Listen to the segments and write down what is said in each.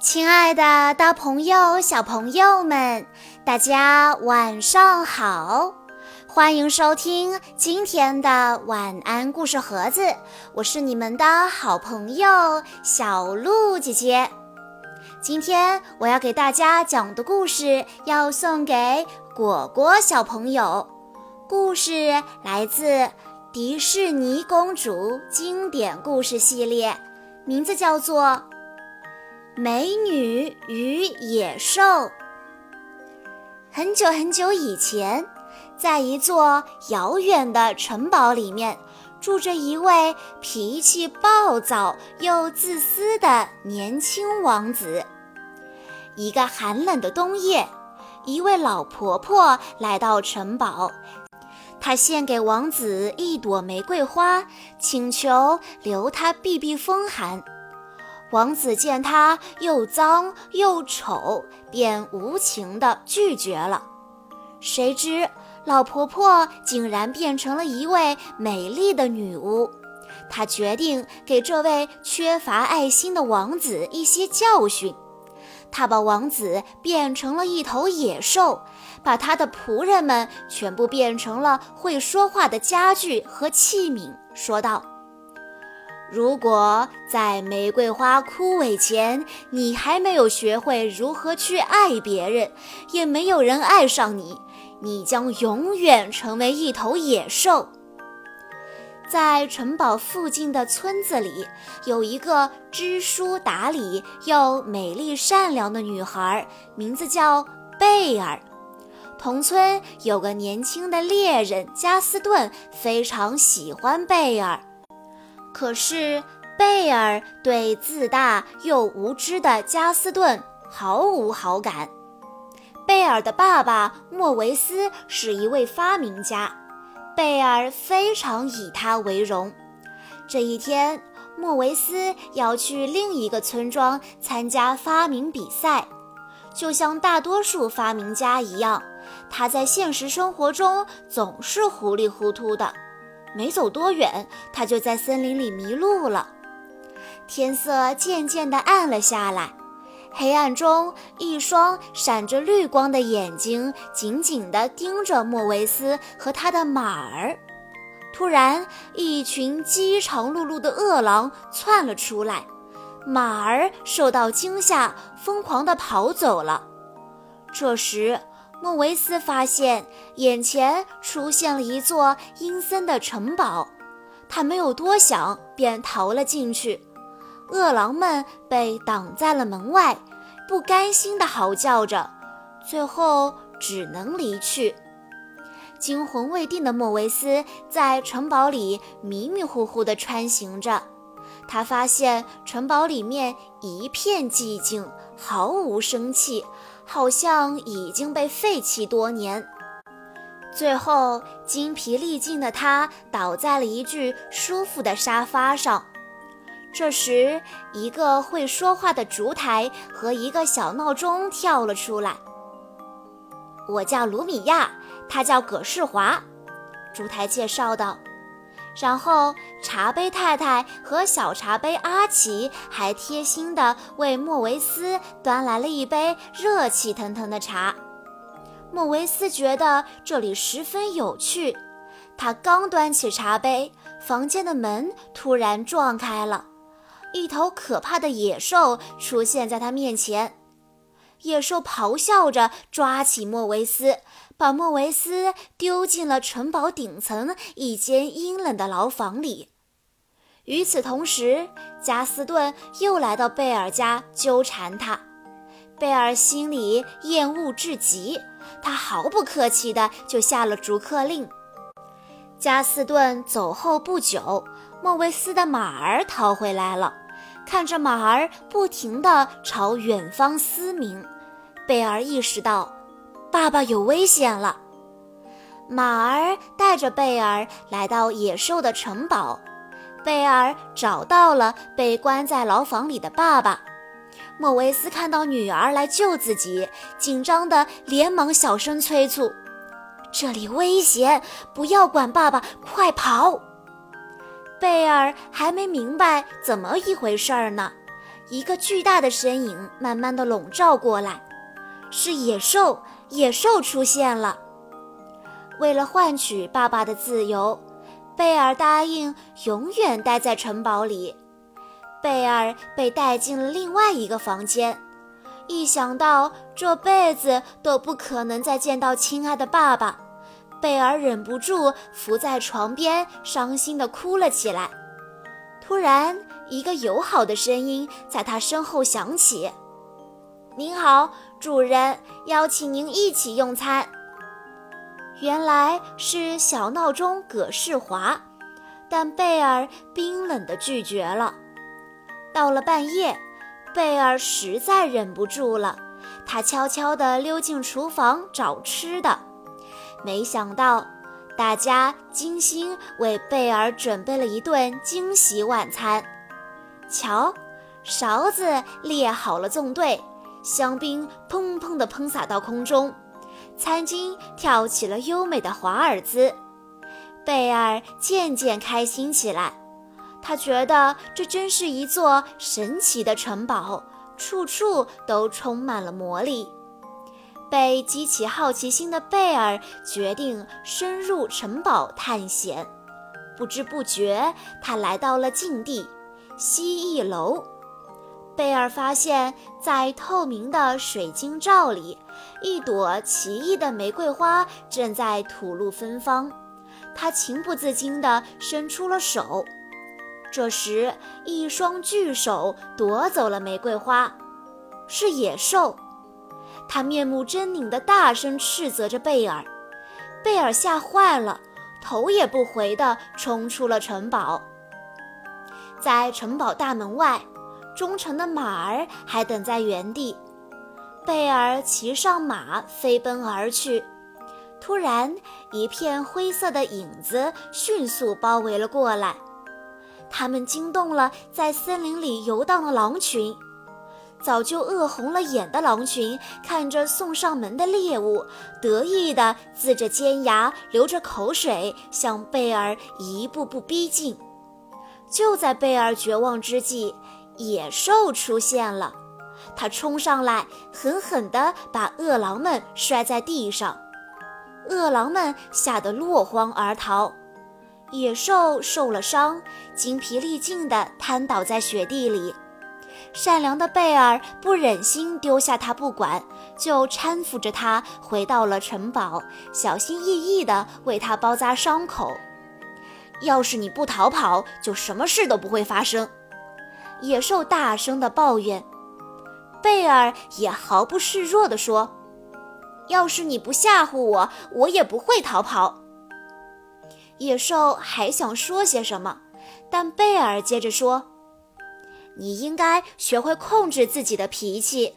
亲爱的，大朋友、小朋友们，大家晚上好！欢迎收听今天的晚安故事盒子，我是你们的好朋友小鹿姐姐。今天我要给大家讲的故事要送给果果小朋友，故事来自迪士尼公主经典故事系列，名字叫做。美女与野兽。很久很久以前，在一座遥远的城堡里面，住着一位脾气暴躁又自私的年轻王子。一个寒冷的冬夜，一位老婆婆来到城堡，她献给王子一朵玫瑰花，请求留他避避风寒。王子见她又脏又丑，便无情地拒绝了。谁知老婆婆竟然变成了一位美丽的女巫。她决定给这位缺乏爱心的王子一些教训。她把王子变成了一头野兽，把他的仆人们全部变成了会说话的家具和器皿，说道。如果在玫瑰花枯萎前，你还没有学会如何去爱别人，也没有人爱上你，你将永远成为一头野兽。在城堡附近的村子里，有一个知书达理又美丽善良的女孩，名字叫贝尔。同村有个年轻的猎人加斯顿，非常喜欢贝尔。可是贝尔对自大又无知的加斯顿毫无好感。贝尔的爸爸莫维斯是一位发明家，贝尔非常以他为荣。这一天，莫维斯要去另一个村庄参加发明比赛，就像大多数发明家一样，他在现实生活中总是糊里糊涂的。没走多远，他就在森林里迷路了。天色渐渐地暗了下来，黑暗中，一双闪着绿光的眼睛紧紧地盯着莫维斯和他的马儿。突然，一群饥肠辘辘的饿狼窜了出来，马儿受到惊吓，疯狂地跑走了。这时，莫维斯发现眼前出现了一座阴森的城堡，他没有多想，便逃了进去。饿狼们被挡在了门外，不甘心地嚎叫着，最后只能离去。惊魂未定的莫维斯在城堡里迷迷糊糊地穿行着，他发现城堡里面一片寂静，毫无生气。好像已经被废弃多年。最后，精疲力尽的他倒在了一具舒服的沙发上。这时，一个会说话的烛台和一个小闹钟跳了出来。我叫卢米亚，他叫葛世华。烛台介绍道。然后，茶杯太太和小茶杯阿奇还贴心地为莫维斯端来了一杯热气腾腾的茶。莫维斯觉得这里十分有趣。他刚端起茶杯，房间的门突然撞开了，一头可怕的野兽出现在他面前。野兽咆哮着抓起莫维斯。把莫维斯丢进了城堡顶层一间阴冷的牢房里。与此同时，加斯顿又来到贝尔家纠缠他。贝尔心里厌恶至极，他毫不客气地就下了逐客令。加斯顿走后不久，莫维斯的马儿逃回来了。看着马儿不停地朝远方嘶鸣，贝尔意识到。爸爸有危险了。马儿带着贝尔来到野兽的城堡，贝尔找到了被关在牢房里的爸爸。莫维斯看到女儿来救自己，紧张的连忙小声催促：“这里危险，不要管爸爸，快跑！”贝尔还没明白怎么一回事儿呢，一个巨大的身影慢慢的笼罩过来，是野兽。野兽出现了。为了换取爸爸的自由，贝尔答应永远待在城堡里。贝尔被带进了另外一个房间。一想到这辈子都不可能再见到亲爱的爸爸，贝尔忍不住伏在床边，伤心地哭了起来。突然，一个友好的声音在他身后响起：“您好，主人，邀请您一起用餐。”原来是小闹钟葛世华，但贝尔冰冷地拒绝了。到了半夜。贝尔实在忍不住了，他悄悄地溜进厨房找吃的。没想到，大家精心为贝尔准备了一顿惊喜晚餐。瞧，勺子列好了纵队，香槟砰砰地喷洒到空中，餐巾跳起了优美的华尔兹。贝尔渐渐开心起来。他觉得这真是一座神奇的城堡，处处都充满了魔力。被激起好奇心的贝尔决定深入城堡探险。不知不觉，他来到了禁地——蜥蜴楼。贝尔发现，在透明的水晶罩里，一朵奇异的玫瑰花正在吐露芬芳。他情不自禁地伸出了手。这时，一双巨手夺走了玫瑰花，是野兽。他面目狰狞地大声斥责着贝尔。贝尔吓坏了，头也不回地冲出了城堡。在城堡大门外，忠诚的马儿还等在原地。贝尔骑上马飞奔而去。突然，一片灰色的影子迅速包围了过来。他们惊动了在森林里游荡的狼群，早就饿红了眼的狼群看着送上门的猎物，得意地呲着尖牙，流着口水，向贝尔一步步逼近。就在贝尔绝望之际，野兽出现了，它冲上来，狠狠地把饿狼们摔在地上，饿狼们吓得落荒而逃。野兽受了伤，精疲力尽地瘫倒在雪地里。善良的贝尔不忍心丢下他不管，就搀扶着他回到了城堡，小心翼翼地为他包扎伤口。要是你不逃跑，就什么事都不会发生。野兽大声地抱怨。贝尔也毫不示弱地说：“要是你不吓唬我，我也不会逃跑。”野兽还想说些什么，但贝尔接着说：“你应该学会控制自己的脾气。”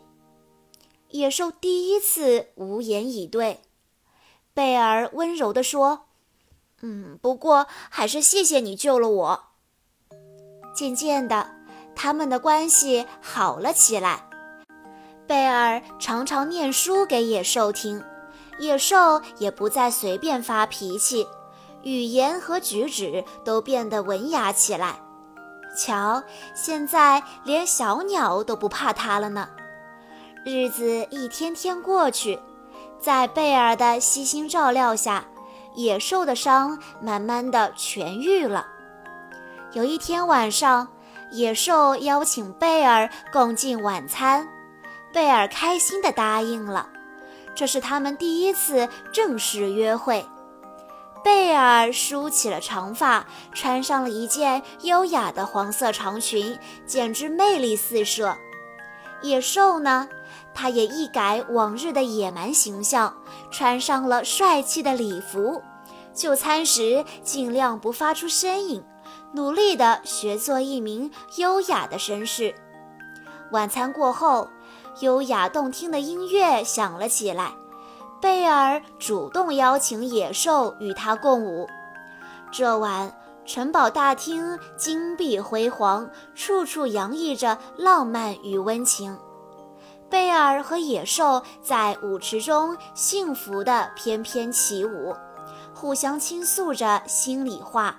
野兽第一次无言以对。贝尔温柔地说：“嗯，不过还是谢谢你救了我。”渐渐的，他们的关系好了起来。贝尔常常念书给野兽听，野兽也不再随便发脾气。语言和举止都变得文雅起来。瞧，现在连小鸟都不怕它了呢。日子一天天过去，在贝尔的悉心照料下，野兽的伤慢慢的痊愈了。有一天晚上，野兽邀请贝尔共进晚餐，贝尔开心的答应了。这是他们第一次正式约会。贝尔梳起了长发，穿上了一件优雅的黄色长裙，简直魅力四射。野兽呢，他也一改往日的野蛮形象，穿上了帅气的礼服。就餐时尽量不发出声音，努力地学做一名优雅的绅士。晚餐过后，优雅动听的音乐响了起来。贝尔主动邀请野兽与他共舞。这晚，城堡大厅金碧辉煌，处处洋溢着浪漫与温情。贝尔和野兽在舞池中幸福地翩翩起舞，互相倾诉着心里话。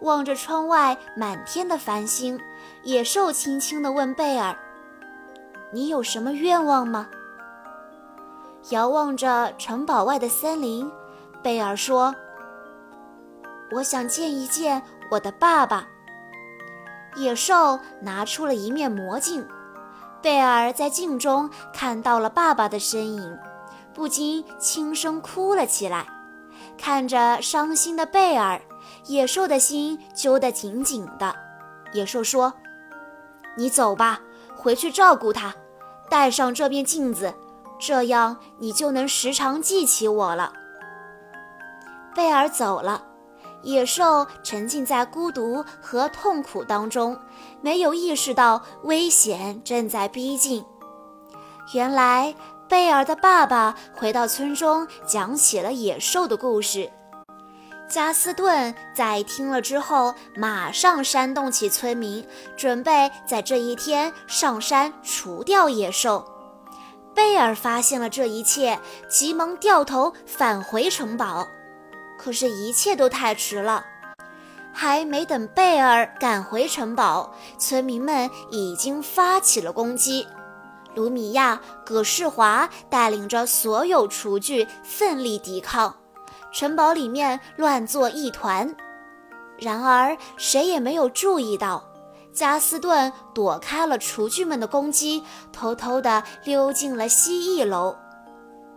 望着窗外满天的繁星，野兽轻轻地问贝尔：“你有什么愿望吗？”遥望着城堡外的森林，贝尔说：“我想见一见我的爸爸。”野兽拿出了一面魔镜，贝尔在镜中看到了爸爸的身影，不禁轻声哭了起来。看着伤心的贝尔，野兽的心揪得紧紧的。野兽说：“你走吧，回去照顾他，带上这面镜子，这样你就能时常记起我了。”贝尔走了。野兽沉浸在孤独和痛苦当中，没有意识到危险正在逼近。原来，贝尔的爸爸回到村中，讲起了野兽的故事。加斯顿在听了之后，马上煽动起村民，准备在这一天上山除掉野兽。贝尔发现了这一切，急忙掉头返回城堡。可是，一切都太迟了，还没等贝尔赶回城堡，村民们已经发起了攻击。卢米亚、葛世华带领着所有厨具奋力抵抗，城堡里面乱作一团。然而，谁也没有注意到，加斯顿躲开了厨具们的攻击，偷偷地溜进了蜥蜴楼。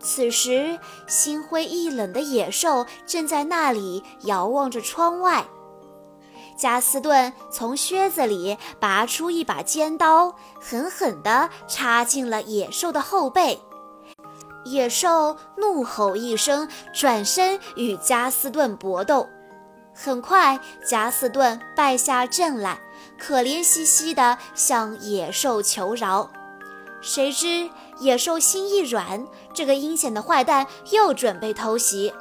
此时，心灰意冷的野兽正在那里遥望着窗外。加斯顿从靴子里拔出一把尖刀，狠狠地插进了野兽的后背。野兽怒吼一声，转身与加斯顿搏斗。很快，加斯顿败下阵来，可怜兮兮地向野兽求饶。谁知野兽心一软，这个阴险的坏蛋又准备偷袭。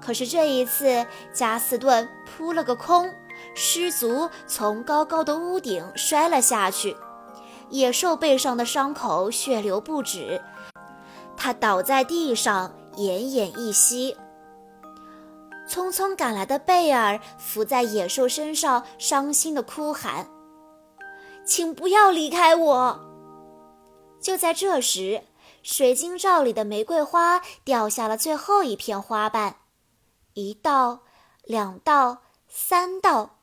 可是这一次，加斯顿扑了个空，失足从高高的屋顶摔了下去。野兽背上的伤口血流不止，他倒在地上奄奄一息。匆匆赶来的贝尔伏在野兽身上，伤心地哭喊：“请不要离开我！”就在这时，水晶罩里的玫瑰花掉下了最后一片花瓣，一道，两道，三道。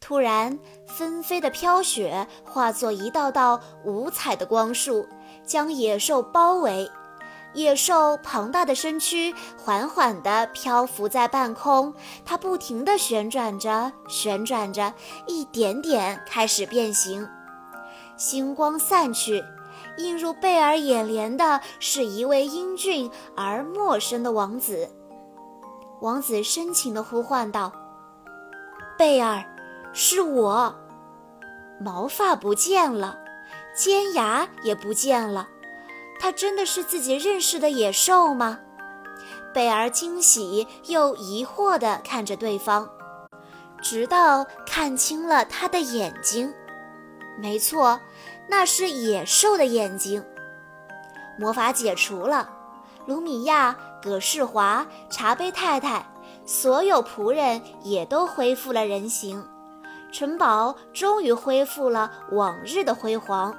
突然，纷飞的飘雪化作一道道五彩的光束，将野兽包围。野兽庞大的身躯缓缓地漂浮在半空，它不停地旋转着，旋转着，一点点开始变形。星光散去。映入贝尔眼帘的是一位英俊而陌生的王子。王子深情地呼唤道：“贝尔，是我。”毛发不见了，尖牙也不见了，他真的是自己认识的野兽吗？贝尔惊喜又疑惑地看着对方，直到看清了他的眼睛。没错。那是野兽的眼睛。魔法解除了，卢米亚、葛世华、茶杯太太，所有仆人也都恢复了人形。城堡终于恢复了往日的辉煌。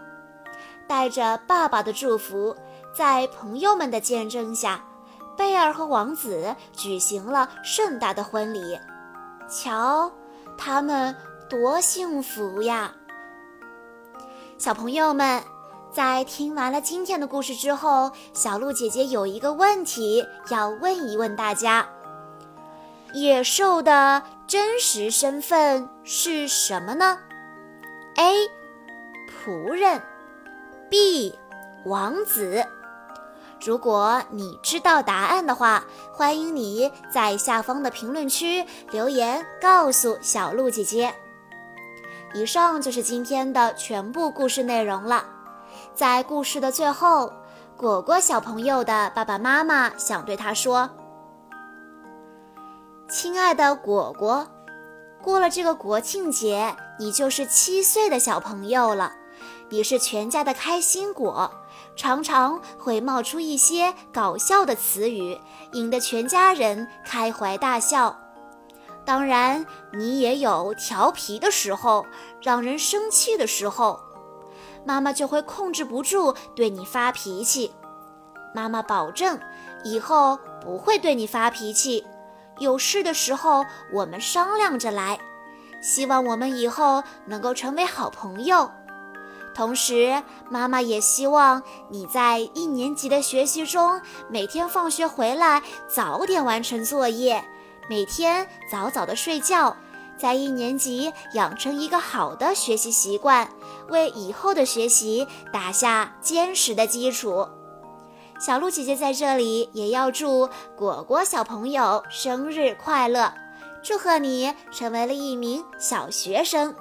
带着爸爸的祝福，在朋友们的见证下，贝尔和王子举行了盛大的婚礼。瞧，他们多幸福呀！小朋友们，在听完了今天的故事之后，小鹿姐姐有一个问题要问一问大家：野兽的真实身份是什么呢？A. 仆人，B. 王子。如果你知道答案的话，欢迎你在下方的评论区留言告诉小鹿姐姐。以上就是今天的全部故事内容了。在故事的最后，果果小朋友的爸爸妈妈想对他说：“亲爱的果果，过了这个国庆节，你就是七岁的小朋友了。你是全家的开心果，常常会冒出一些搞笑的词语，引得全家人开怀大笑。”当然，你也有调皮的时候，让人生气的时候，妈妈就会控制不住对你发脾气。妈妈保证，以后不会对你发脾气。有事的时候，我们商量着来。希望我们以后能够成为好朋友。同时，妈妈也希望你在一年级的学习中，每天放学回来早点完成作业。每天早早的睡觉，在一年级养成一个好的学习习惯，为以后的学习打下坚实的基础。小鹿姐姐在这里也要祝果果小朋友生日快乐，祝贺你成为了一名小学生。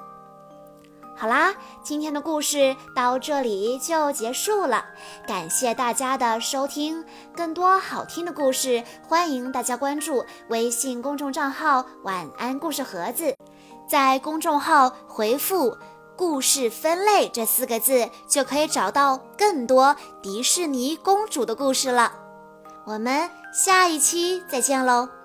好啦，今天的故事到这里就结束了，感谢大家的收听。更多好听的故事，欢迎大家关注微信公众账号“晚安故事盒子”。在公众号回复“故事分类”这四个字，就可以找到更多迪士尼公主的故事了。我们下一期再见喽！